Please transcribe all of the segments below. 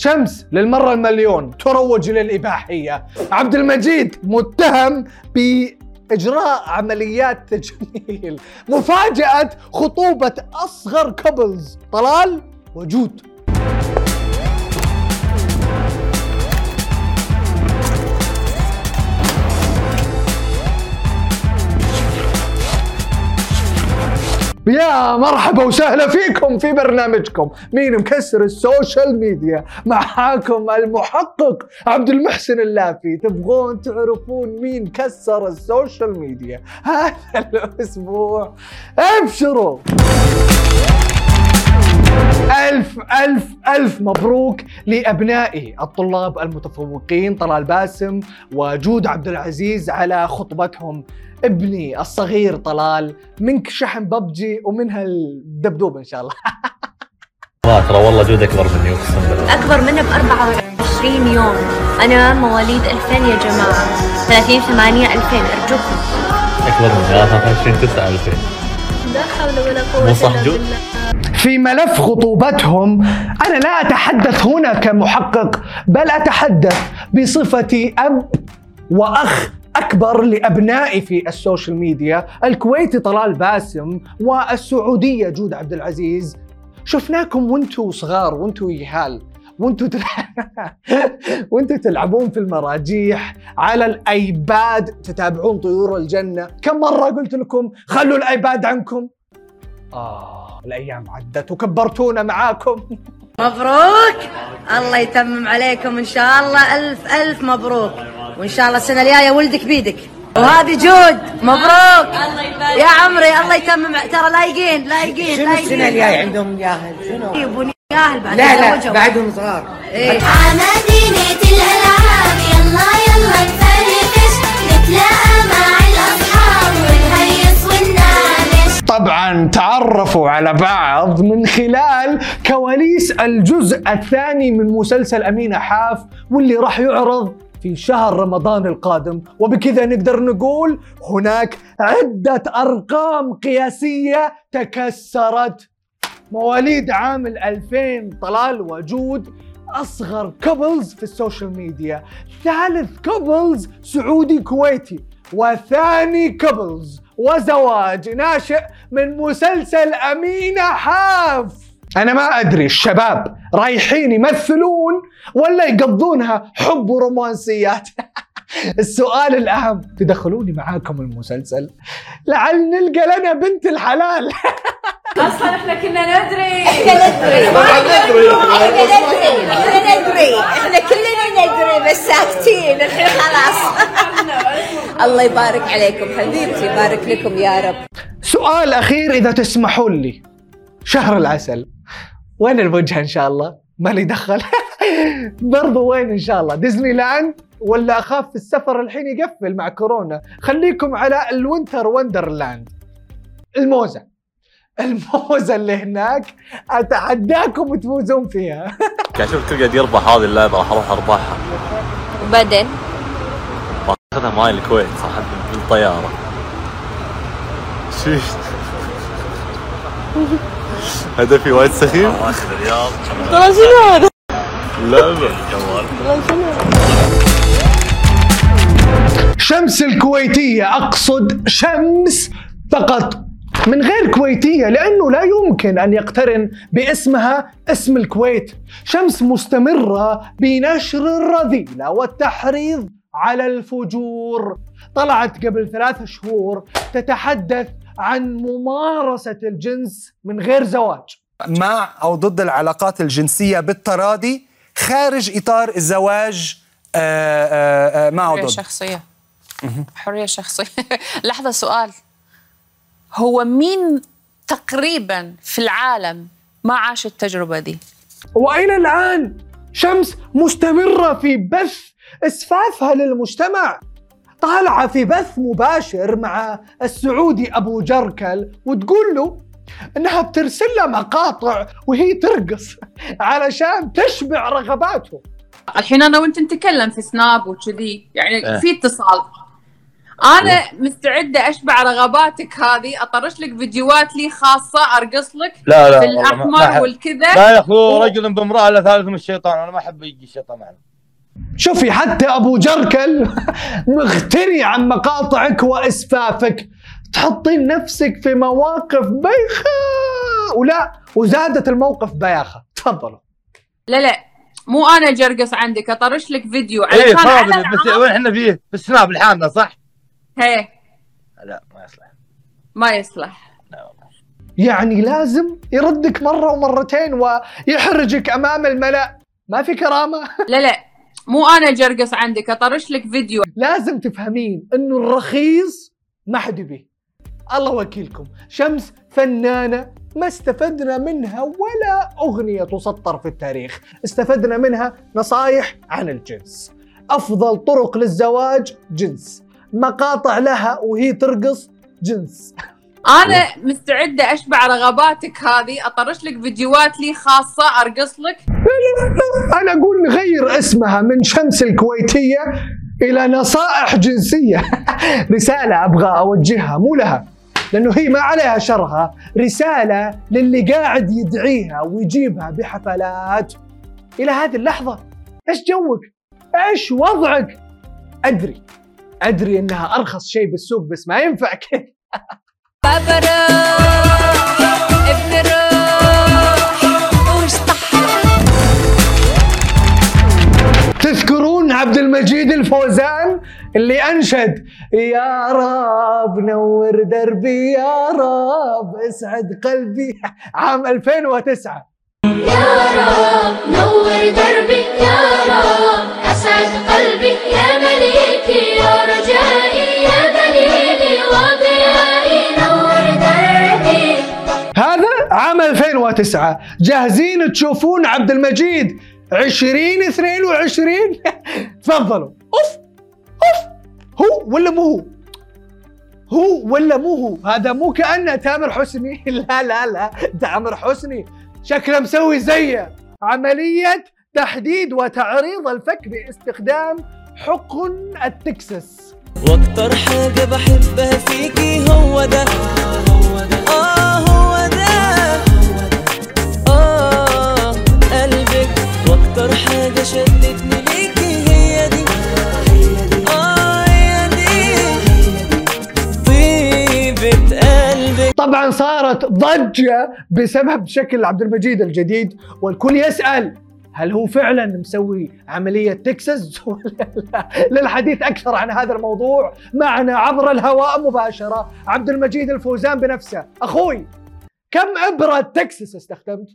شمس للمرة المليون. تروج للإباحية عبد المجيد متهم بإجراء عمليات تجميل. مفاجأة خطوبة أصغر couples طلال وجود. يا مرحبا وسهلا فيكم في برنامجكم. مين مكسر ال social media؟ معاكم المحقق عبد المحسن اللافي. تبغون تعرفون مين كسر ال social media؟ هذا الأسبوع. ابشروا! ألف ألف ألف مبروك لأبنائي الطلاب المتفوقين طلال باسم وجود عبد العزيز على خطبتهم. ابني الصغير طلال منك شحن ببجي ومنها الدبدوب إن شاء الله. ما ترى والله جود أكبر مني أقسم بالله. أكبر منه ب 24 يوم. أنا مواليد 2000 يا جماعة. 30 8 2000 أرجوكم. أكبر مني. 23 9 2000 لا حول ولا قوة مو صح جود؟ في ملف خطوبتهم. أنا لا أتحدث هنا كمحقق بل أتحدث بصفتي أب وأخ أكبر لأبنائي في ال social media الكويتي طلال باسم والسعودية جود عبد العزيز. شفناكم وانتوا صغار وانتوا يهال وانتوا تل... وانتوا تلعبون في المراجيح على الأيباد تتابعون طيور الجنة. كم مرة قلت لكم خلوا الأيباد عنكم؟ آه. الأيام عدت وكبرتونا معاكم. مبروك. الله يتمم عليكم. إن شاء الله ألف ألف مبروك. وإن شاء الله السنة الجاية ولدك بيدك. وهذه جود. مبروك. يا عمري الله يتمم. ترى لايقين لايقين شنو لايقين. السنة الجاية عندهم ياهل شنو؟ يبون ياهل بعد. لا لا. بعدهم صغار. إيه. مدينة الألعاب يلا يلا طبعا تعرفوا على بعض من خلال كواليس الجزء الثاني من مسلسل أمينة حاف واللي راح يعرض في شهر رمضان القادم. وبكذا نقدر نقول هناك عدة أرقام قياسية تكسرت. مواليد عام 2000 طلال وجود أصغر couples في ال social media. ثالث couples سعودي كويتي وثاني كابلز وزواج ناشئ من مسلسل أمينة حاف. أنا ما أدري الشباب رايحين يمثلون ولا يقضونها حب ورومانسيات السؤال الأهم تدخلوني معاكم المسلسل. لعل نلقى لنا بنت الحلال. أصلا إحنا كنا ندري. إحنا ندري. إحنا كلنا ندري بس ساكتين. الحين خلاص. الله يبارك عليكم حبيبتي يبارك لكم يا رب. سؤال أخير إذا تسمحون لي. شهر العسل. وين الوجهة إن شاء الله؟ مالي دخل. برضو وين إن شاء الله؟ ديزني لاند ولا أخاف السفر الحين يقفل مع كورونا؟ خليكم على ال Winter Wonderland الموزة. الموزة اللي هناك أتحداكم تفوزون فيها. قاعد أشوف الكل قاعد يربح هذه اللعبة راح أروح أربحها. وبعدين؟ باخذها معي الكويت صراحة بالطياره هدفي وايد سخيف. الرياض ترى شنو هذا؟ لعبه شمس الكويتية أقصد شمس فقط من غير كويتية لأنه لا يمكن أن يقترن باسمها اسم الكويت. شمس مستمرة بنشر الرذيلة والتحريض على الفجور. طلعت قبل ثلاثة شهور تتحدث عن ممارسة الجنس من غير زواج. مع أو ضد العلاقات الجنسية بالتراضي خارج إطار الزواج آه، آه، آه، مع حرية وضد شخصية. حرية شخصية. لحظة سؤال. هو مين تقريبا في العالم ما عاش التجربة دي؟ وإلى الآن شمس مستمرة في بث إسفافها للمجتمع. طالعه في بث مباشر مع السعودي أبو جركل وتقول له إنها بترسل له مقاطع وهي ترقص علشان تشبع رغباته. الحين أنا وأنت نتكلم في سناب وكذي يعني إيه. في اتصال. أنا مستعدة أشبع رغباتك هذه أطرش لك فيديوهات لي خاصة أرقص لك لا لا في الأحمر. والكذا. لا يا اخو رجل بامراه لا ثالث من الشيطان أنا ما أحب يجي الشيطان معنا. شوفي حتى أبو جركل مغتني عن مقاطعك وإسفافك. تحطين نفسك في مواقف بايخه ولا وزادت الموقف بياخة. تفضلوا. لا لا. مو أنا جرقص عندك أطرش لك فيديو. إيه علشان فاضل على بس وين إحنا فيه في السناب لحالنا صح؟ هي. لا ما يصلح. ما يصلح. يعني لازم يردك مرة ومرتين ويحرجك أمام الملأ. ما في كرامة. لا لا. مو أنا جرقص عندك أطرش لك فيديو. لازم تفهمين إنه الرخيص ما حد يبيه. الله وكيلكم. شمس فنانة ما استفدنا منها ولا أغنية تسطر في التاريخ. استفدنا منها نصايح عن الجنس. أفضل طرق للزواج جنس. مقاطع لها وهي ترقص جنس. أنا مستعدة أشبع رغباتك هذه أطرش لك فيديوهات لي خاصة أرقص لك. أنا أقول نغير اسمها من شمس الكويتية إلى نصائح جنسية رسالة أبغى أوجهها مو لها لأنه هي ما عليها شرها رسالة للي قاعد يدعيها ويجيبها بحفلات إلى هذه اللحظة إيش جوك؟ إيش وضعك؟ أدري أدري إنها أرخص شيء بالسوق بس ما ينفع كذا المجيد الفوزان اللي أنشد. يا رب نور دربي يا رب اسعد قلبي. عام 2009 يا رب نور دربي يا رب أسعد قلبي. يا مليكي يا رجائي يا دليلي وضيائي. نور دربي. هذا عام 2009 جاهزين تشوفون عبد المجيد. 2022 تفضلوا. أوف أوف. هو ولا مو هو؟ هو ولا مو هو؟ هذا مو كانه تامر حسني. لا لا لا. تامر حسني شكله مسوي زيه. عملية تحديد وتعريض الفك باستخدام حقن التكساس. وأكتر حاجة بحبها صارت ضجة بسبب شكل عبد المجيد الجديد والكل يسأل هل هو فعلا مسوي عملية تكساس؟ ولا لا؟ للحديث أكثر عن هذا الموضوع. معنا عبر الهواء مباشرة عبد المجيد الفوزان بنفسه. أخوي كم إبرة تكساس استخدمت؟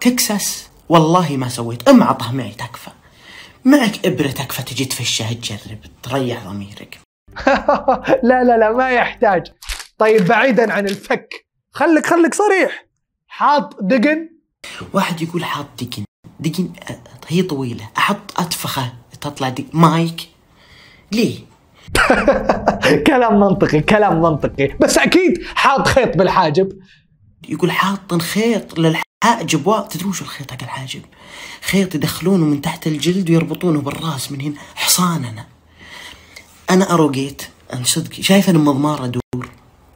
تكساس؟ والله ما سويت. أم عطها معي تكفى. معك ابره تكفى تجي تفشها تجرب تريح ضميرك. لا لا لا ما يحتاج. طيب بعيدا عن الفك. خليك خليك صريح. حاط دقن. واحد يقول حاط دقن. دقن هي طويلة. أحط اتفخه تطلع دق مايك. ليه؟ كلام منطقي كلام منطقي. بس أكيد حاط خيط بالحاجب. يقول حاط خيط للحاجب. وا تدرون شو الخيط حق الحاجب؟ خيط يدخلونه من تحت الجلد ويربطونه بالرأس من هنا. حصان أنا. أنا أروقيت. أنا صدق. شايف أنا مضمار ادور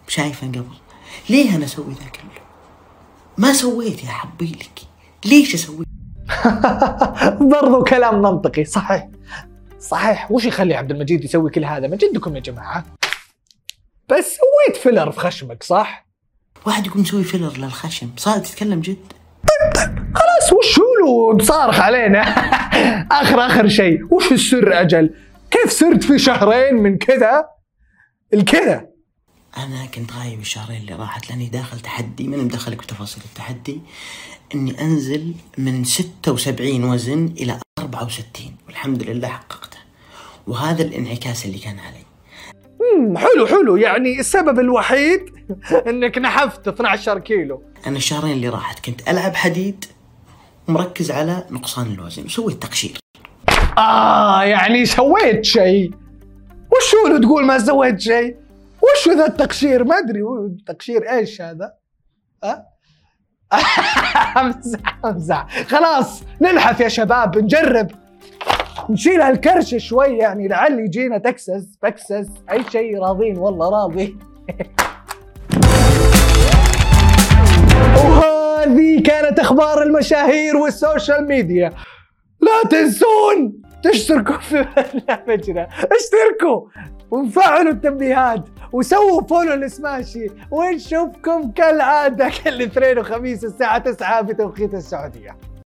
شايفه قبل. ليه أنا أسوي ذا كله؟ ما سويت يا حبي لك. ليش أسوي؟ برضو كلام منطقي صحيح. صحيح. وش يخلي عبد المجيد يسوي كل هذا؟ من جدكم يا جماعة. بس سويت filler في خشمك صح؟ واحد يقول مسوي filler للخشم. صار تتكلم جد؟ خلاص وش هو له؟ صارخ علينا. آخر آخر شيء. وش السر أجل؟ كيف صرت في شهرين من كذا؟ الكذا. أنا كنت غايب الشهرين اللي راحت لأني داخل تحدي من مدخلك بتفاصيل التحدي إني أنزل من 76 وزن إلى 64 والحمد لله حققته. وهذا الانعكاس اللي كان علي. مم، حلو حلو يعني السبب الوحيد إنك نحفت 12 كيلو. أنا الشهرين اللي راحت كنت ألعب حديد ومركز على نقصان الوزن وسويت تقشير. آه يعني سويت شيء. وش هو اللي تقول ما سويت شيء؟ وش ذا التقشير؟ ما أدري تقشير إيش هذا؟ ها؟ أمزح أمزح. خلاص ننحف يا شباب نجرب. نشيل هالكرش شوي يعني لعل يجينا تكسس تكسس أي شيء راضين والله راضي. وهذه كانت أخبار المشاهير وال social media. لا تنسون تشتركوا في برنامجنا. اشتركوا. وفعلوا التنبيهات وسووا follow لسماشي ونشوفكم كالعادة كل اثنين وخميس الساعة 9 بتوقيت السعودية.